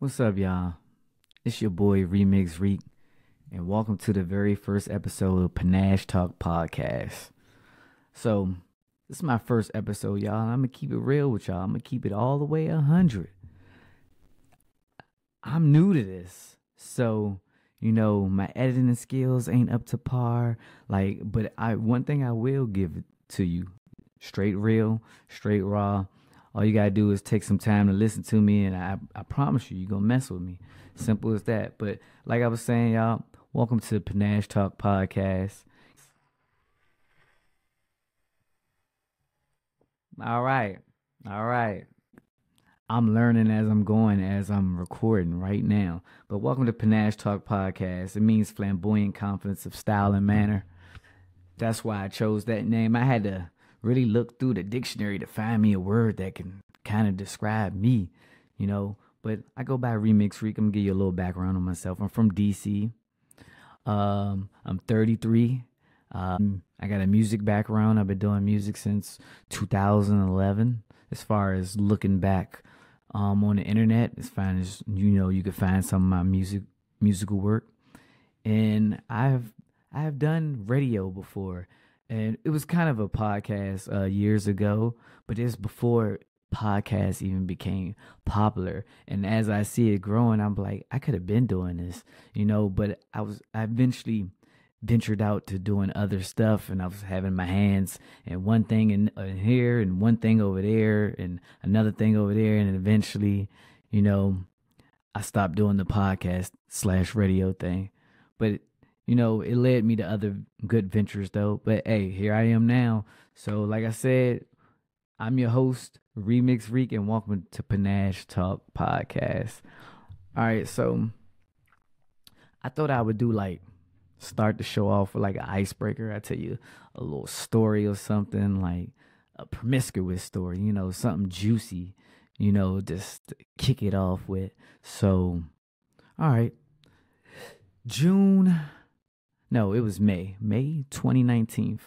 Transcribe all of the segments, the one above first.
What's up, y'all? It's your boy Remix Reek, and welcome to the very first episode of Panache Talk Podcast. So, this is my first episode, y'all, I'm gonna keep it real with y'all. I'm gonna keep it all the way a 100. I'm new to this, so you know my editing skills ain't up to par. Like, but I one thing I will give to you, straight real, straight raw. All you gotta do is take some time to listen to me, and I I promise you, you're gonna mess with me. Simple as that. But like I was saying, y'all, welcome to the Panache Talk Podcast. All right, all right. I'm learning as I'm going, as I'm recording right now. But welcome to Panache Talk Podcast. It means flamboyant confidence of style and manner. That's why I chose that name. I had to really look through the dictionary to find me a word that can kind of describe me, you know. But I go by Remix Freak. I'm gonna give you a little background on myself. I'm from DC. Um, I'm 33. Um, I got a music background. I've been doing music since 2011. As far as looking back um, on the internet, as far as you know, you can find some of my music musical work. And I've I've done radio before, and it was kind of a podcast uh, years ago, but it's before podcasts even became popular. And as I see it growing, I'm like, I could have been doing this, you know. But I was I eventually ventured out to doing other stuff, and I was having my hands and one thing in, in here and one thing over there and another thing over there, and eventually, you know, I stopped doing the podcast slash radio thing. But you know, it led me to other good ventures though. But hey, here I am now. So, like I said, I'm your host, Remix Reek, and welcome to Panache Talk Podcast. All right, so I thought I would do like start the show off with like an icebreaker. I tell you a little story or something, like a promiscuous story, you know, something juicy, you know, just kick it off with. So, all right, June no, it was May, May 2019.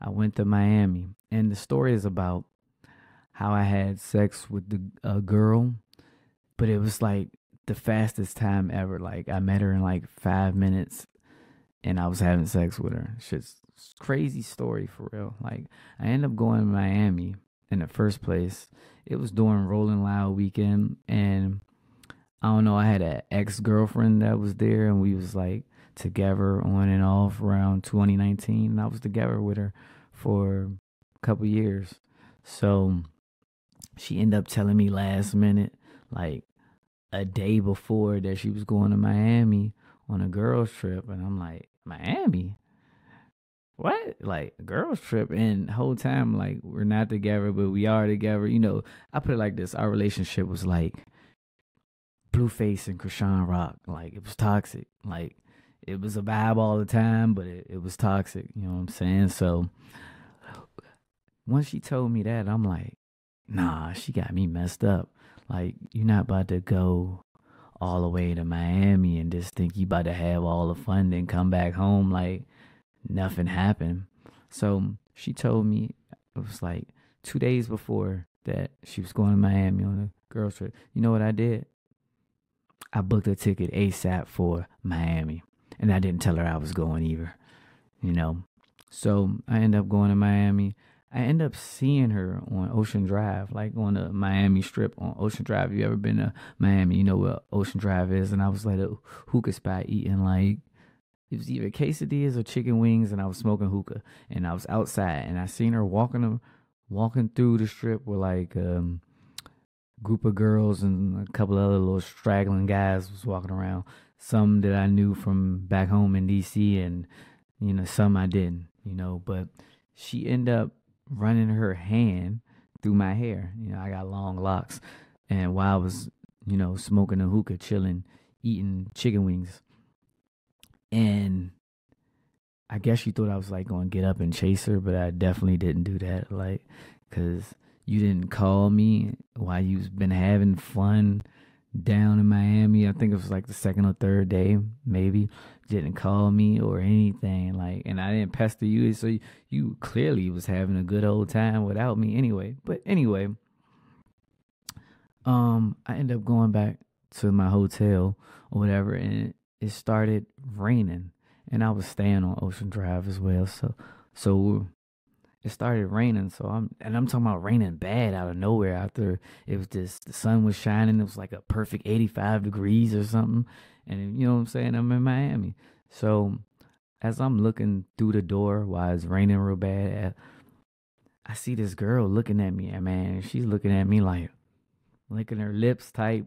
I went to Miami, and the story is about how I had sex with the a girl, but it was like the fastest time ever. Like I met her in like five minutes, and I was having sex with her. It's just crazy story for real. Like I ended up going to Miami in the first place. It was during Rolling Loud weekend, and I don't know. I had an ex girlfriend that was there, and we was like together on and off around 2019. And I was together with her for a couple years. So she ended up telling me last minute, like a day before, that she was going to Miami on a girls' trip. And I'm like, Miami? What? Like girls' trip? And whole time, like, we're not together, but we are together. You know, I put it like this our relationship was like Blueface and Chrisean Rock. Like, it was toxic. Like, it was a vibe all the time, but it, it was toxic. You know what I'm saying? So once she told me that, I'm like, nah, she got me messed up. Like, you're not about to go all the way to Miami and just think you about to have all the fun, then come back home like nothing happened. So she told me it was like two days before that she was going to Miami on a girls trip. You know what I did? I booked a ticket ASAP for Miami and I didn't tell her I was going either, you know. So I end up going to Miami. I end up seeing her on Ocean Drive, like on the Miami Strip on Ocean Drive. You ever been to Miami? You know where Ocean Drive is. And I was like a hookah spot eating like it was either quesadillas or chicken wings, and I was smoking hookah. And I was outside, and I seen her walking, walking through the strip with like um, group of girls and a couple other little straggling guys was walking around some that I knew from back home in DC and you know some I didn't you know but she ended up running her hand through my hair. You know I got long locks. And while I was you know smoking a hookah chilling eating chicken wings. And I guess she thought I was like going to get up and chase her but I definitely didn't do that like cuz you didn't call me while you've been having fun down in Miami. I think it was like the second or third day, maybe. Didn't call me or anything, like, and I didn't pester you, so you, you clearly was having a good old time without me, anyway. But anyway, um, I ended up going back to my hotel or whatever, and it started raining, and I was staying on Ocean Drive as well. So, so it started raining. So I'm and I'm talking about raining bad out of nowhere. After it was just the sun was shining, it was like a perfect 85 degrees or something, and you know what I'm saying. I'm in Miami, so as I'm looking through the door while it's raining real bad, eh, I see this girl looking at me, eh, and man, she's looking at me like licking her lips tight,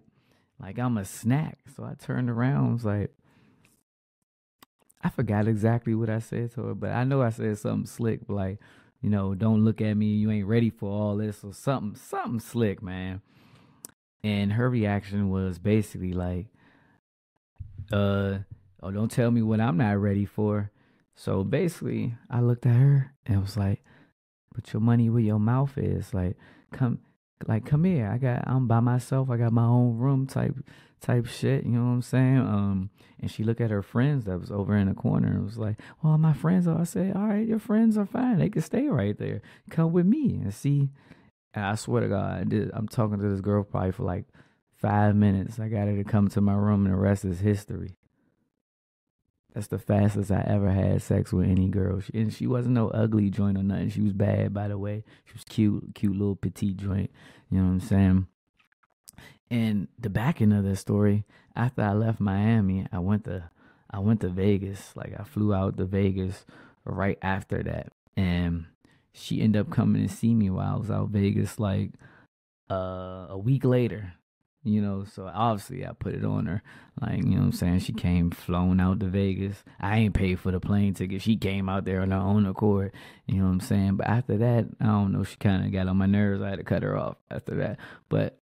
like I'm a snack. So I turned around, was like, I forgot exactly what I said to her, but I know I said something slick, like, you know, don't look at me, you ain't ready for all this, or something, something slick, man. And her reaction was basically like, uh, oh, don't tell me what I'm not ready for. So basically, I looked at her and was like, put your money where your mouth is. Like, come, like, come here. I got, I'm by myself. I got my own room type, type shit. You know what I'm saying? Um, and she looked at her friends that was over in the corner and was like, well, my friends are. I said, all right, your friends are fine. They can stay right there. Come with me and see. And I swear to God, I'm talking to this girl probably for like five minutes. I got her to come to my room, and the rest is history. That's the fastest I ever had sex with any girl. She, and she wasn't no ugly joint or nothing. She was bad, by the way. She was cute, cute little petite joint. You know what I'm saying? And the back end of the story, after I left Miami, I went to I went to Vegas. Like I flew out to Vegas right after that. And she ended up coming to see me while I was out Vegas like uh, a week later you know, so obviously I put it on her. Like, you know what I'm saying? She came flown out to Vegas. I ain't paid for the plane ticket. She came out there on her own accord. You know what I'm saying? But after that, I don't know, she kinda got on my nerves. I had to cut her off after that. But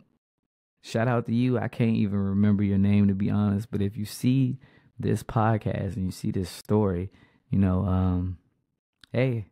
shout out to you. I can't even remember your name to be honest. But if you see this podcast and you see this story, you know, um, hey,